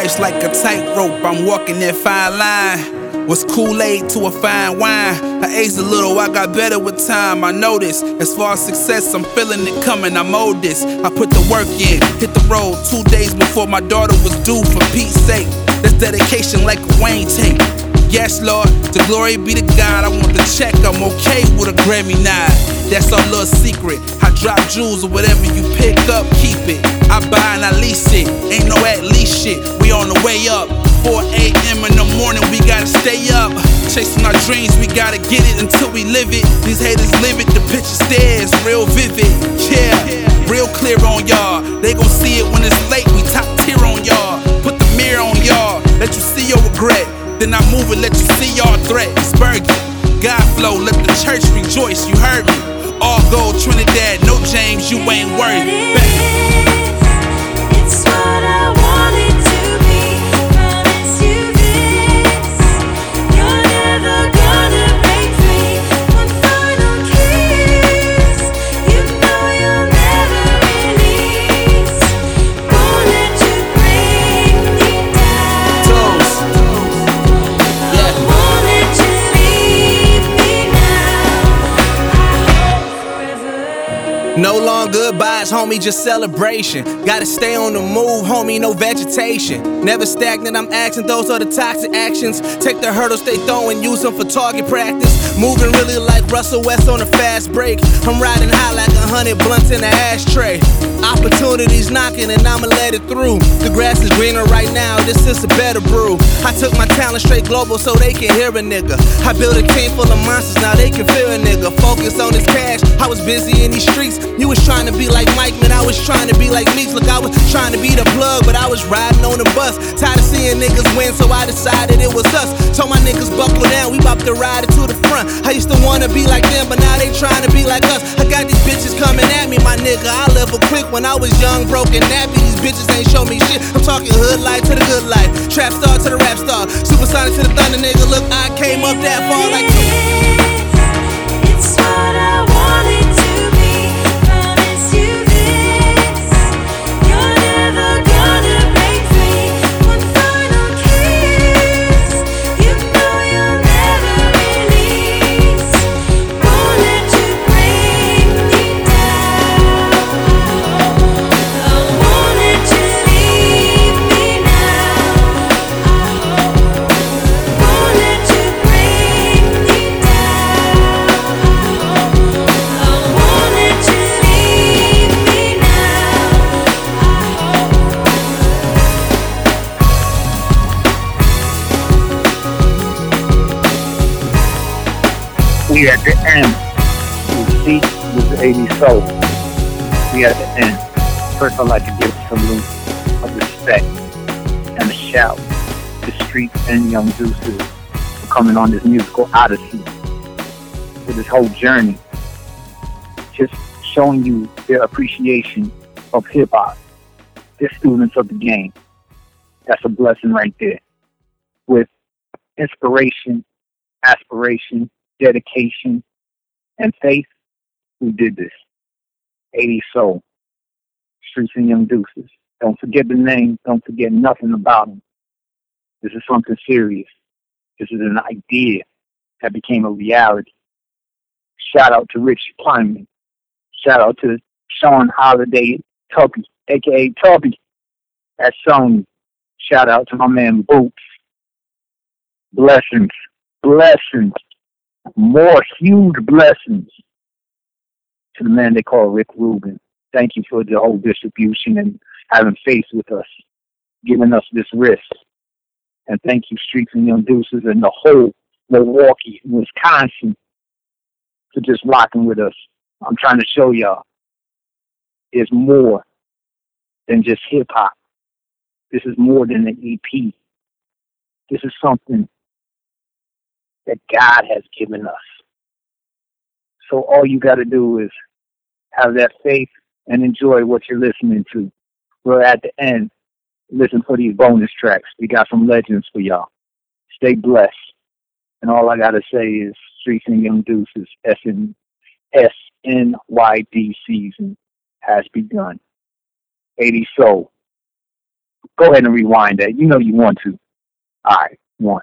Life's like a tightrope, I'm walking that fine line. Was Kool-Aid to a fine wine. I aged a little, I got better with time. I noticed. As far as success, I'm feeling it coming. I'm oldest. I put the work in, hit the road two days before my daughter was due. For Pete's sake, that's dedication like a Wayne tape. Yes, Lord, the glory be to God. I want the check, I'm okay with a Grammy nod. That's our little secret. I drop jewels or whatever you pick up, keep it. I buy and I lease it. Ain't no at least shit. We on the way up. 4 a.m. in the morning, we gotta stay up. Chasing our dreams, we gotta get it until we live it. These haters live it, the picture stares real vivid. Yeah, real clear on y'all. They gon' see it when it's late, we top tier on y'all. Put the mirror on y'all, let you see your regret. Then I move and let you see y'all threat. Spurge God flow, let the church rejoice, you heard me. All gold Trinidad, no James, you ain't worthy. It's No long goodbyes, homie, just celebration. Gotta stay on the move, homie, no vegetation. Never stagnant, I'm asking those are the toxic actions. Take the hurdles they throw and use them for target practice. Moving really like Russell West on a fast break. I'm riding high like a hundred blunts in an ashtray. Opportunities knocking and I'ma let it through. The grass is greener right now, this is a better brew. I took my talent straight global so they can hear a nigga. I built a team full of monsters, now they can feel a nigga. Focus on this cash, I was busy in these streets. You was trying to be like Mike, man, was trying to be like Meeks. Look, I was trying to be the plug, but I was riding on the bus. Tired of seeing niggas win, so I decided it was us. Told my niggas buckle down, we bout to ride it to the front. I used to wanna be like them, but now they trying to be like us. I got these bitches coming at me, my nigga. I level quick when I was young, broken, nappy. These bitches ain't show me shit. I'm talking hood life to the good life, trap star to the rap star, supersonic to the thunder, nigga. Look, I came up that far like. We at the end. You see, this is 80 Soul. We at the end. First, I'd like to give salute of respect and a shout to Street and Young Deuces for coming on this musical odyssey for this whole journey. Just showing you their appreciation of hip hop. They're students of the game. That's a blessing right there. With inspiration, aspiration, dedication, and faith, we did this. 80 Soul, Streets and Young Deuces. Don't forget the name. Don't forget nothing about them. This is something serious. This is an idea that became a reality. Shout out to Rich Kleiman. Shout out to Sean Holiday Tubby, aka Tubby at Sony. Shout out to my man Boots. Blessings. Blessings more huge blessings to the man they call Rick Rubin. Thank you for the whole distribution and having faith with us, giving us this risk. And thank you, Streets and Young Deuces and the whole Milwaukee, Wisconsin, for just rocking with us. I'm trying to show y'all there's more than just hip hop. This is more than an EP. This is something that God has given us. So all you got to do is have that faith and enjoy what you're listening to. We're at the end. Listen for these bonus tracks. We got some legends for y'all. Stay blessed. And all I got to say is Streets and Young Deuces, SN, SNYD season has begun. 80 Soul. Go ahead and rewind that. You know you want to. Right, one.